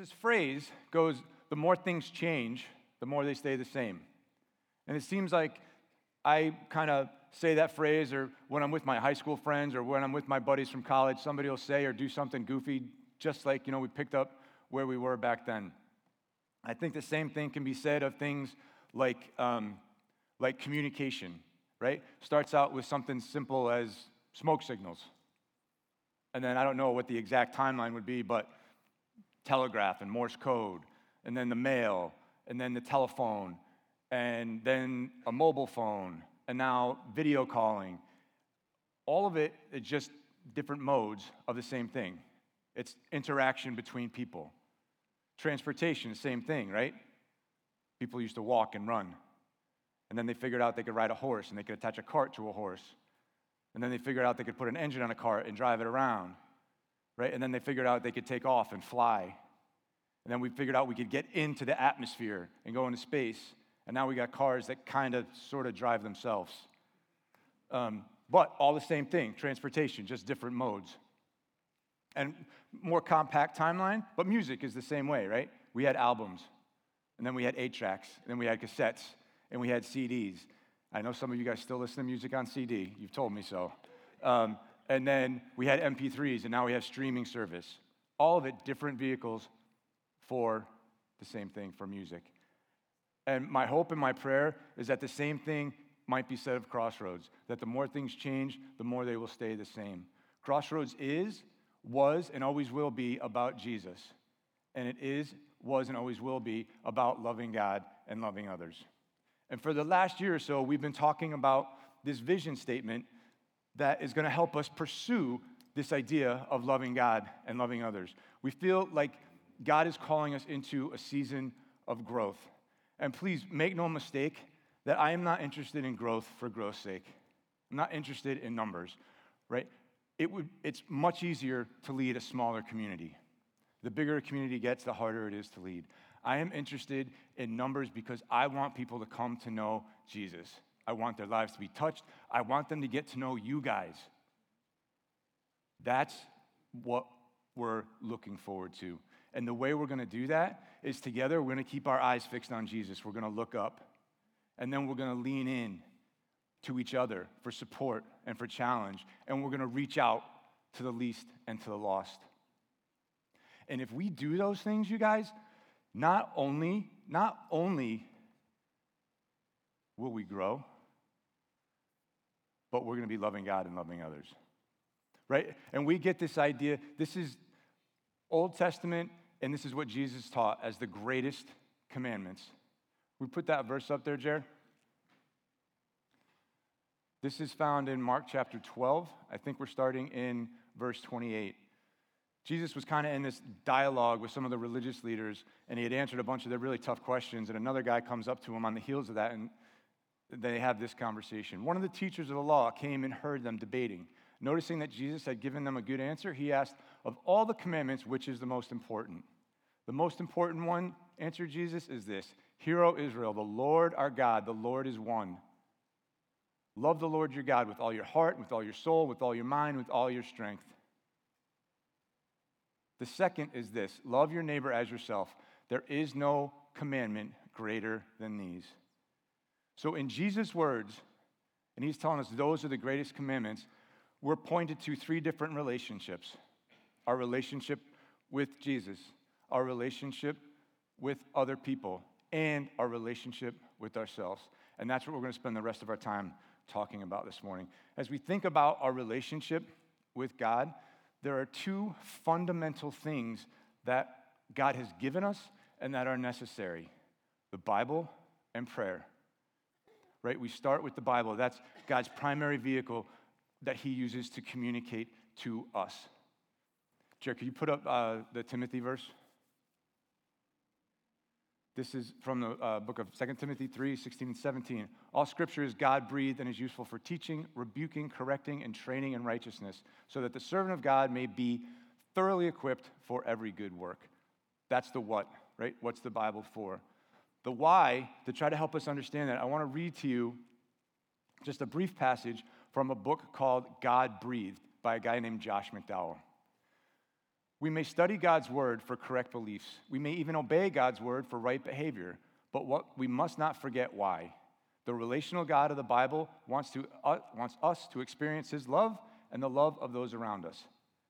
this phrase goes, the more things change, the more they stay the same. And it seems like I kind of say that phrase, or when I'm with my high school friends, or when I'm with my buddies from college, somebody will say or do something goofy, just like, you know, we picked up where we were back then. I think the same thing can be said of things like, um, like communication, right? Starts out with something simple as smoke signals. And then I don't know what the exact timeline would be, but telegraph and Morse code, and then the mail, and then the telephone, and then a mobile phone, and now video calling. All of it is just different modes of the same thing. It's interaction between people. Transportation, same thing, right? People used to walk and run. And then they figured out they could ride a horse and they could attach a cart to a horse. And then they figured out they could put an engine on a cart and drive it around, right? And then they figured out they could take off and fly. And then we figured out we could get into the atmosphere and go into space. And now we got cars that kind of sort of drive themselves. Um, but all the same thing transportation, just different modes. And more compact timeline, but music is the same way, right? We had albums, and then we had eight tracks, and then we had cassettes, and we had CDs. I know some of you guys still listen to music on CD. You've told me so. Um, and then we had MP3s, and now we have streaming service. All of it different vehicles for the same thing for music. And my hope and my prayer is that the same thing might be said of Crossroads that the more things change, the more they will stay the same. Crossroads is, was, and always will be about Jesus. And it is, was, and always will be about loving God and loving others. And for the last year or so, we've been talking about this vision statement that is going to help us pursue this idea of loving God and loving others. We feel like God is calling us into a season of growth. And please make no mistake that I am not interested in growth for growth's sake. I'm not interested in numbers, right? It would, it's much easier to lead a smaller community. The bigger a community gets, the harder it is to lead. I am interested in numbers because I want people to come to know Jesus. I want their lives to be touched. I want them to get to know you guys. That's what we're looking forward to. And the way we're going to do that is together, we're going to keep our eyes fixed on Jesus. We're going to look up. And then we're going to lean in to each other for support and for challenge. And we're going to reach out to the least and to the lost. And if we do those things, you guys, not only, not only will we grow, but we're going to be loving God and loving others. Right? And we get this idea this is Old Testament, and this is what Jesus taught as the greatest commandments. We put that verse up there, Jared. This is found in Mark chapter 12. I think we're starting in verse 28. Jesus was kind of in this dialogue with some of the religious leaders, and he had answered a bunch of their really tough questions. And another guy comes up to him on the heels of that, and they have this conversation. One of the teachers of the law came and heard them debating. Noticing that Jesus had given them a good answer, he asked, Of all the commandments, which is the most important? The most important one, answered Jesus, is this Hear, O Israel, the Lord our God, the Lord is one. Love the Lord your God with all your heart, with all your soul, with all your mind, with all your strength. The second is this love your neighbor as yourself. There is no commandment greater than these. So, in Jesus' words, and he's telling us those are the greatest commandments, we're pointed to three different relationships our relationship with Jesus, our relationship with other people, and our relationship with ourselves. And that's what we're going to spend the rest of our time talking about this morning. As we think about our relationship with God, there are two fundamental things that God has given us and that are necessary the Bible and prayer. Right? We start with the Bible. That's God's primary vehicle that He uses to communicate to us. Jared, could you put up uh, the Timothy verse? This is from the uh, book of 2 Timothy 3 16 and 17. All scripture is God breathed and is useful for teaching, rebuking, correcting, and training in righteousness, so that the servant of God may be thoroughly equipped for every good work. That's the what, right? What's the Bible for? The why, to try to help us understand that, I want to read to you just a brief passage from a book called God Breathed by a guy named Josh McDowell. We may study God's word for correct beliefs. We may even obey God's word for right behavior. But what we must not forget why. The relational God of the Bible wants, to, uh, wants us to experience his love and the love of those around us.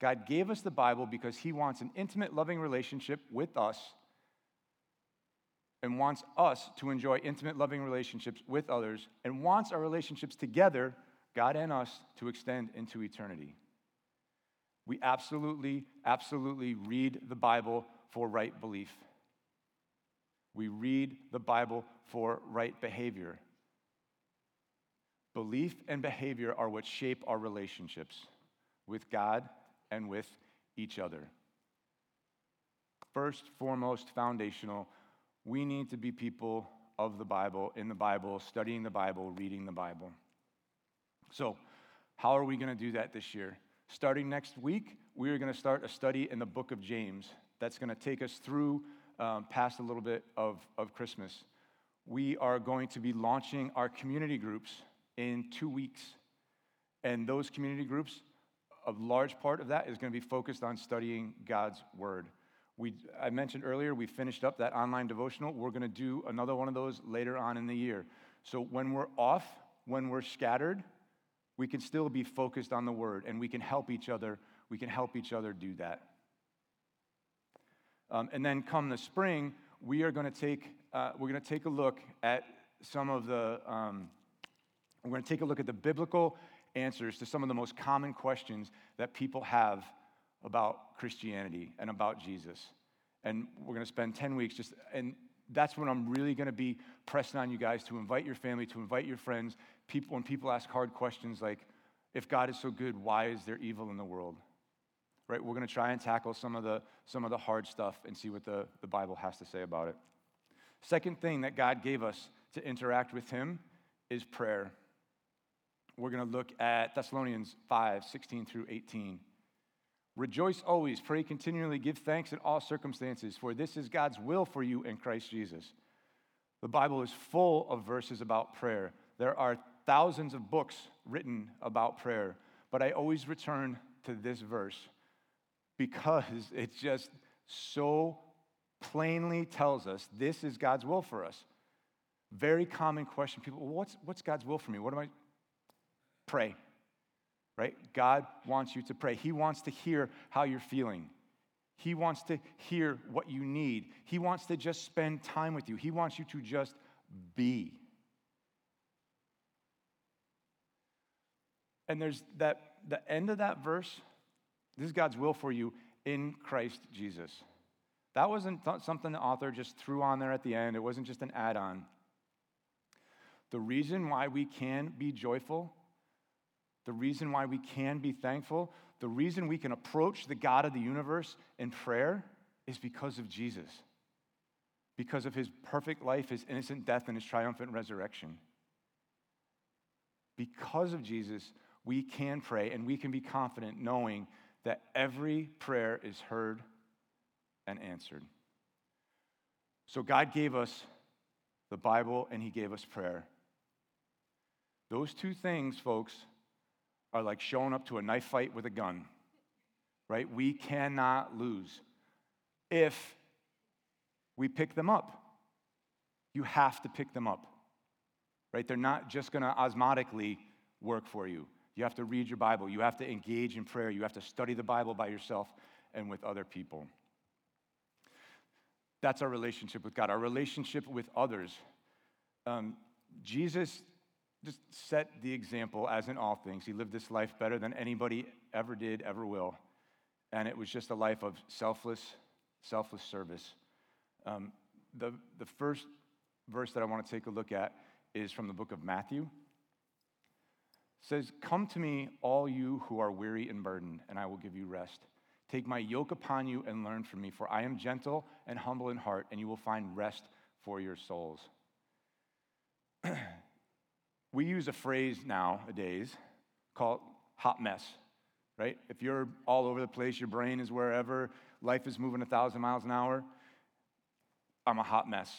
God gave us the Bible because he wants an intimate, loving relationship with us and wants us to enjoy intimate, loving relationships with others and wants our relationships together, God and us, to extend into eternity. We absolutely, absolutely read the Bible for right belief. We read the Bible for right behavior. Belief and behavior are what shape our relationships with God and with each other. First, foremost, foundational, we need to be people of the Bible, in the Bible, studying the Bible, reading the Bible. So, how are we going to do that this year? Starting next week, we are going to start a study in the book of James that's going to take us through um, past a little bit of, of Christmas. We are going to be launching our community groups in two weeks. And those community groups, a large part of that is going to be focused on studying God's Word. We, I mentioned earlier, we finished up that online devotional. We're going to do another one of those later on in the year. So when we're off, when we're scattered, we can still be focused on the word and we can help each other. We can help each other do that. Um, and then come the spring, we are going to take, uh, we're going to take a look at some of the, um, we're going to take a look at the biblical answers to some of the most common questions that people have about Christianity and about Jesus. And we're going to spend 10 weeks just, and that's when I'm really going to be pressing on you guys to invite your family, to invite your friends. People, when people ask hard questions like, if God is so good, why is there evil in the world? Right? We're going to try and tackle some of the, some of the hard stuff and see what the, the Bible has to say about it. Second thing that God gave us to interact with Him is prayer. We're going to look at Thessalonians 5 16 through 18. Rejoice always, pray continually, give thanks in all circumstances, for this is God's will for you in Christ Jesus. The Bible is full of verses about prayer. There are thousands of books written about prayer, but I always return to this verse because it just so plainly tells us this is God's will for us. Very common question. People, what's, what's God's will for me? What am I? Pray right? God wants you to pray. He wants to hear how you're feeling. He wants to hear what you need. He wants to just spend time with you. He wants you to just be. And there's that, the end of that verse, this is God's will for you in Christ Jesus. That wasn't something the author just threw on there at the end, it wasn't just an add on. The reason why we can be joyful the reason why we can be thankful, the reason we can approach the God of the universe in prayer is because of Jesus, because of his perfect life, his innocent death, and his triumphant resurrection. Because of Jesus, we can pray and we can be confident knowing that every prayer is heard and answered. So, God gave us the Bible and He gave us prayer. Those two things, folks, are like showing up to a knife fight with a gun, right? We cannot lose if we pick them up. You have to pick them up, right? They're not just going to osmotically work for you. You have to read your Bible. You have to engage in prayer. You have to study the Bible by yourself and with other people. That's our relationship with God, our relationship with others. Um, Jesus just set the example as in all things. He lived this life better than anybody ever did, ever will. And it was just a life of selfless, selfless service. Um, the, the first verse that I want to take a look at is from the book of Matthew. It says, Come to me, all you who are weary and burdened, and I will give you rest. Take my yoke upon you and learn from me, for I am gentle and humble in heart, and you will find rest for your souls. we use a phrase nowadays called hot mess, right? If you're all over the place, your brain is wherever, life is moving a thousand miles an hour, I'm a hot mess.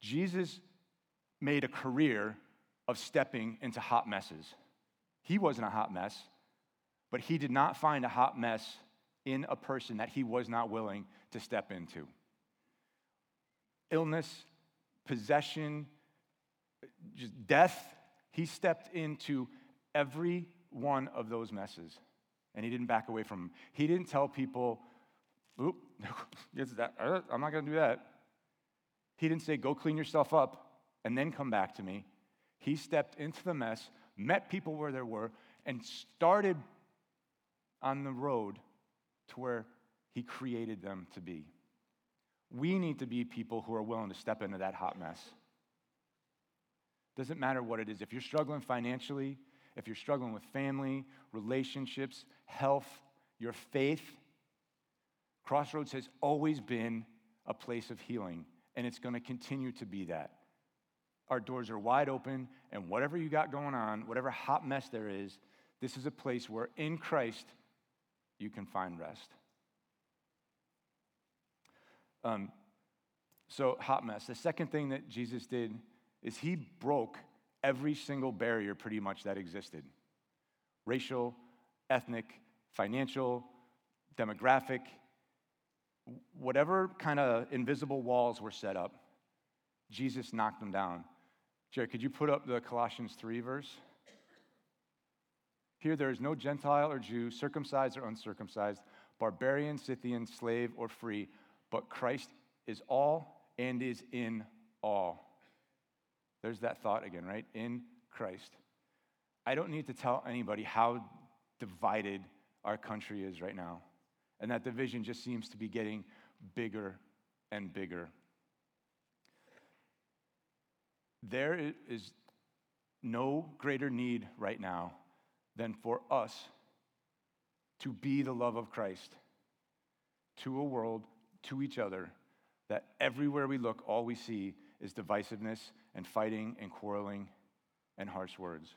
Jesus made a career of stepping into hot messes. He wasn't a hot mess, but he did not find a hot mess in a person that he was not willing to step into. Illness, possession, just death, he stepped into every one of those messes and he didn't back away from them. He didn't tell people, oop, uh, I'm not going to do that. He didn't say, go clean yourself up and then come back to me. He stepped into the mess, met people where they were, and started on the road to where he created them to be. We need to be people who are willing to step into that hot mess. Doesn't matter what it is. If you're struggling financially, if you're struggling with family, relationships, health, your faith, Crossroads has always been a place of healing, and it's going to continue to be that. Our doors are wide open, and whatever you got going on, whatever hot mess there is, this is a place where in Christ you can find rest. Um, so, hot mess. The second thing that Jesus did is he broke every single barrier pretty much that existed racial, ethnic, financial, demographic, whatever kind of invisible walls were set up, Jesus knocked them down. Jerry, could you put up the Colossians 3 verse? Here there is no Gentile or Jew, circumcised or uncircumcised, barbarian, Scythian, slave or free, but Christ is all and is in all. There's that thought again, right? In Christ. I don't need to tell anybody how divided our country is right now. And that division just seems to be getting bigger and bigger. There is no greater need right now than for us to be the love of Christ to a world, to each other, that everywhere we look, all we see is divisiveness and fighting and quarreling and harsh words.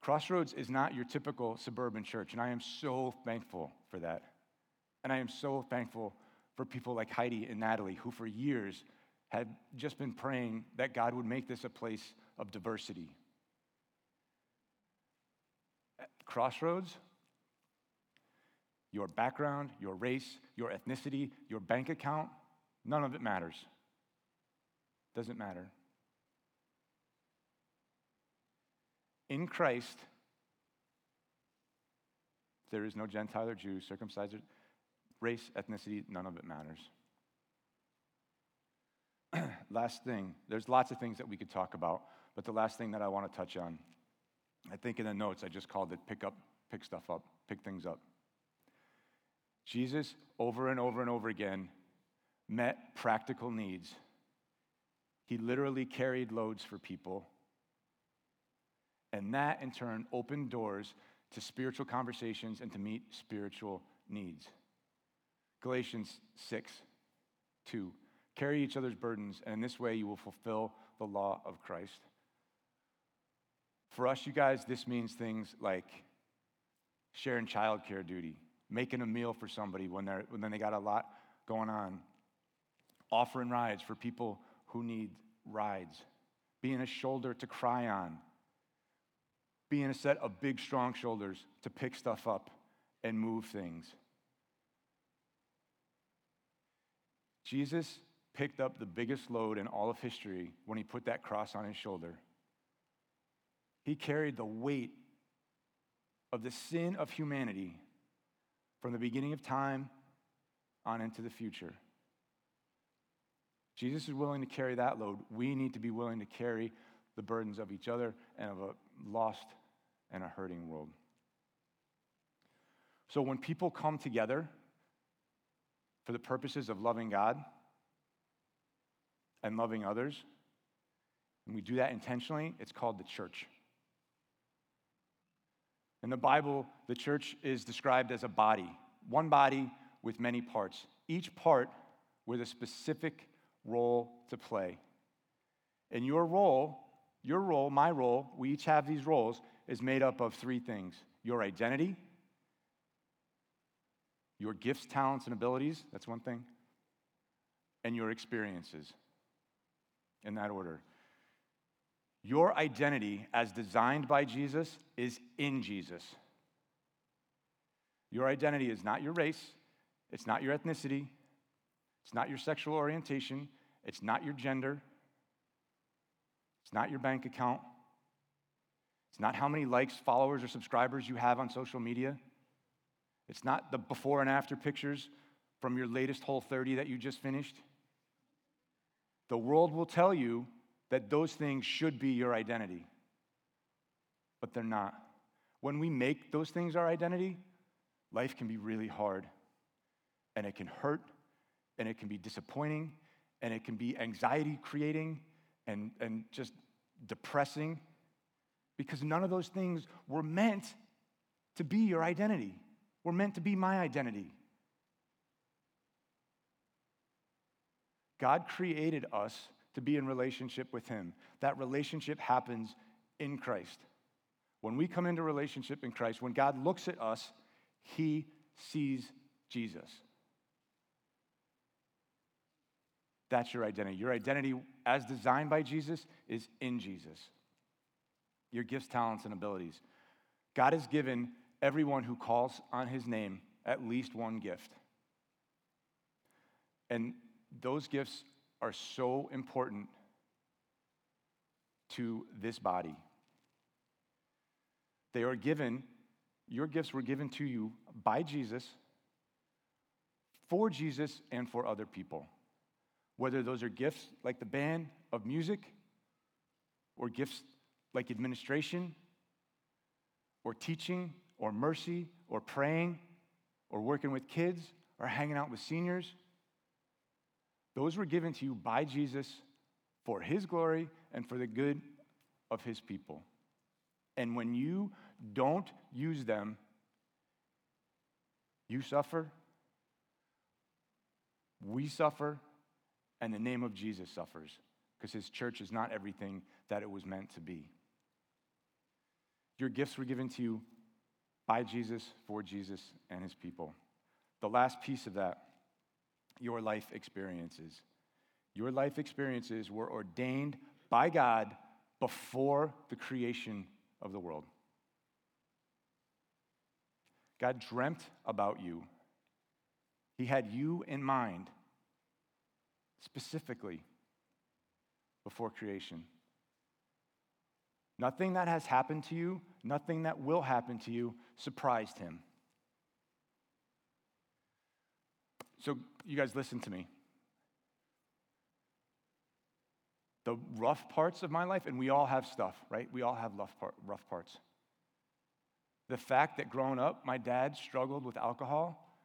Crossroads is not your typical suburban church, and I am so thankful for that. And I am so thankful for people like Heidi and Natalie, who for years had just been praying that God would make this a place of diversity. Crossroads, your background, your race, your ethnicity, your bank account, none of it matters. Doesn't matter. In Christ, there is no Gentile or Jew, circumcised race, ethnicity, none of it matters. last thing, there's lots of things that we could talk about, but the last thing that I want to touch on, I think in the notes I just called it pick up, pick stuff up, pick things up. Jesus, over and over and over again, met practical needs he literally carried loads for people. And that, in turn, opened doors to spiritual conversations and to meet spiritual needs. Galatians 6 2. Carry each other's burdens, and in this way you will fulfill the law of Christ. For us, you guys, this means things like sharing childcare duty, making a meal for somebody when, they're, when they got a lot going on, offering rides for people who need rides, being a shoulder to cry on, being a set of big, strong shoulders to pick stuff up and move things. Jesus picked up the biggest load in all of history when he put that cross on his shoulder. He carried the weight of the sin of humanity from the beginning of time on into the future. Jesus is willing to carry that load. We need to be willing to carry the burdens of each other and of a lost and a hurting world. So when people come together for the purposes of loving God and loving others, and we do that intentionally, it's called the church. In the Bible, the church is described as a body, one body with many parts, each part with a specific role to play. And your role, your role, my role, we each have these roles, is made up of three things your identity, your gifts, talents, and abilities, that's one thing, and your experiences, in that order. Your identity, as designed by Jesus, is in Jesus. Your identity is not your race, it's not your ethnicity, it's not your sexual orientation, it's not your gender, it's not your bank account, it's not how many likes, followers, or subscribers you have on social media. It's not the before and after pictures from your latest Whole 30 that you just finished. The world will tell you that those things should be your identity, but they're not. When we make those things our identity, life can be really hard, and it can hurt, and it can be disappointing, and it can be anxiety creating and, and just depressing because none of those things were meant to be your identity, were meant to be my identity. God created us to be in relationship with Him. That relationship happens in Christ. When we come into relationship in Christ, when God looks at us, He sees Jesus. That's your identity. Your identity, as designed by Jesus, is in Jesus. Your gifts, talents, and abilities. God has given everyone who calls on His name at least one gift. And those gifts are so important to this body. They are given, your gifts were given to you by Jesus, for Jesus, and for other people. Whether those are gifts like the band of music, or gifts like administration, or teaching, or mercy, or praying, or working with kids, or hanging out with seniors those were given to you by Jesus for his glory and for the good of his people. And when you don't use them, you suffer, we suffer, and the name of Jesus suffers because his church is not everything that it was meant to be. Your gifts were given to you by Jesus, for Jesus, and his people. The last piece of that your life experiences. Your life experiences were ordained by God before the creation of the world. God dreamt about you. He had you in mind specifically before creation. Nothing that has happened to you, nothing that will happen to you surprised him. So, you guys, listen to me. The rough parts of my life, and we all have stuff, right? We all have rough, part, rough parts. The fact that growing up, my dad struggled with alcohol,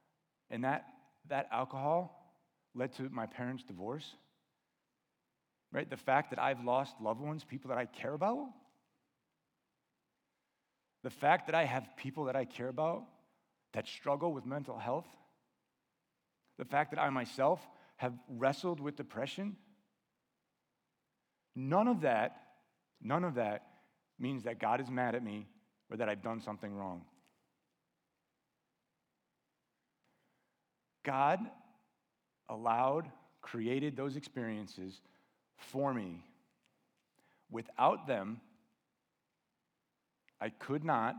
and that, that alcohol led to my parents' divorce, right? The fact that I've lost loved ones, people that I care about, the fact that I have people that I care about that struggle with mental health, the fact that I myself have wrestled with depression, none of that, none of that means that God is mad at me or that I've done something wrong. God allowed, created those experiences for me. Without them, I could not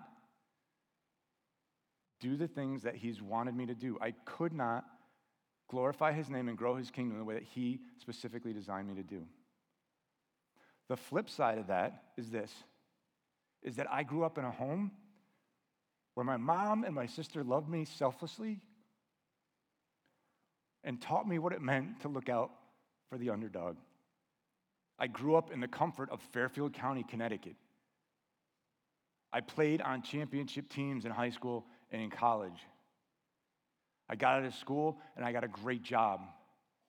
do the things that He's wanted me to do. I could not glorify his name and grow his kingdom the way that he specifically designed me to do. The flip side of that is this is that I grew up in a home where my mom and my sister loved me selflessly and taught me what it meant to look out for the underdog. I grew up in the comfort of Fairfield County, Connecticut. I played on championship teams in high school and in college. I got out of school and I got a great job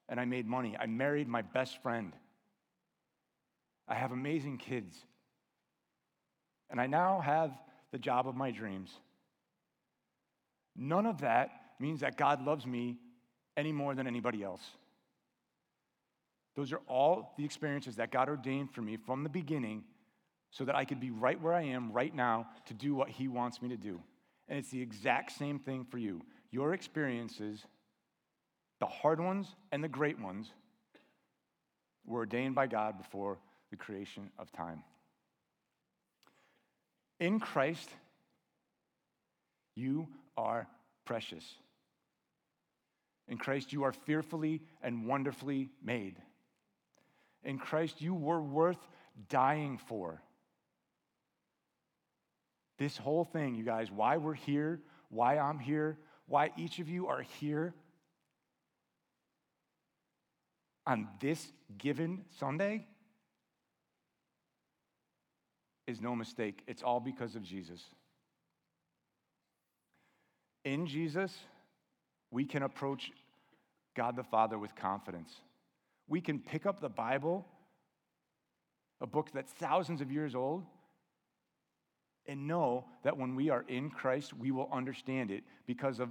and I made money. I married my best friend. I have amazing kids. And I now have the job of my dreams. None of that means that God loves me any more than anybody else. Those are all the experiences that God ordained for me from the beginning so that I could be right where I am right now to do what He wants me to do. And it's the exact same thing for you. Your experiences, the hard ones and the great ones, were ordained by God before the creation of time. In Christ, you are precious. In Christ, you are fearfully and wonderfully made. In Christ, you were worth dying for. This whole thing, you guys, why we're here, why I'm here, why each of you are here on this given Sunday is no mistake. It's all because of Jesus. In Jesus, we can approach God the Father with confidence. We can pick up the Bible, a book that's thousands of years old, and know that when we are in Christ, we will understand it because of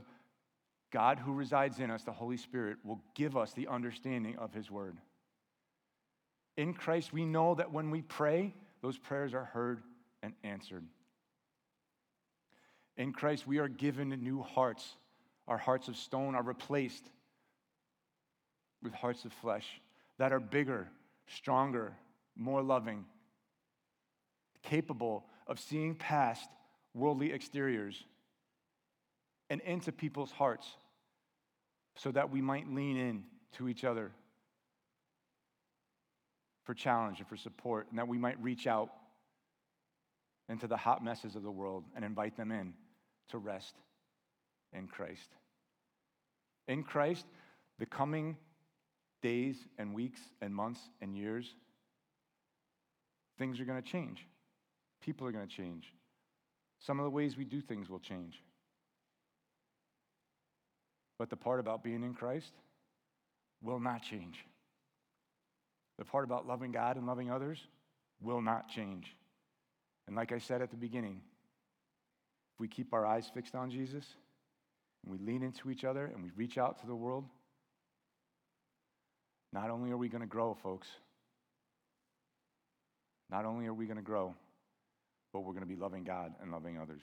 God who resides in us, the Holy Spirit, will give us the understanding of His Word. In Christ, we know that when we pray, those prayers are heard and answered. In Christ, we are given new hearts. Our hearts of stone are replaced with hearts of flesh that are bigger, stronger, more loving, capable of seeing past worldly exteriors and into people's hearts so that we might lean in to each other for challenge and for support, and that we might reach out into the hot messes of the world and invite them in to rest in Christ. In Christ, the coming days and weeks and months and years, things are going to change. People are going to change. Some of the ways we do things will change. But the part about being in Christ will not change. The part about loving God and loving others will not change. And like I said at the beginning, if we keep our eyes fixed on Jesus and we lean into each other and we reach out to the world, not only are we going to grow, folks, not only are we going to grow, but we're going to be loving God and loving others.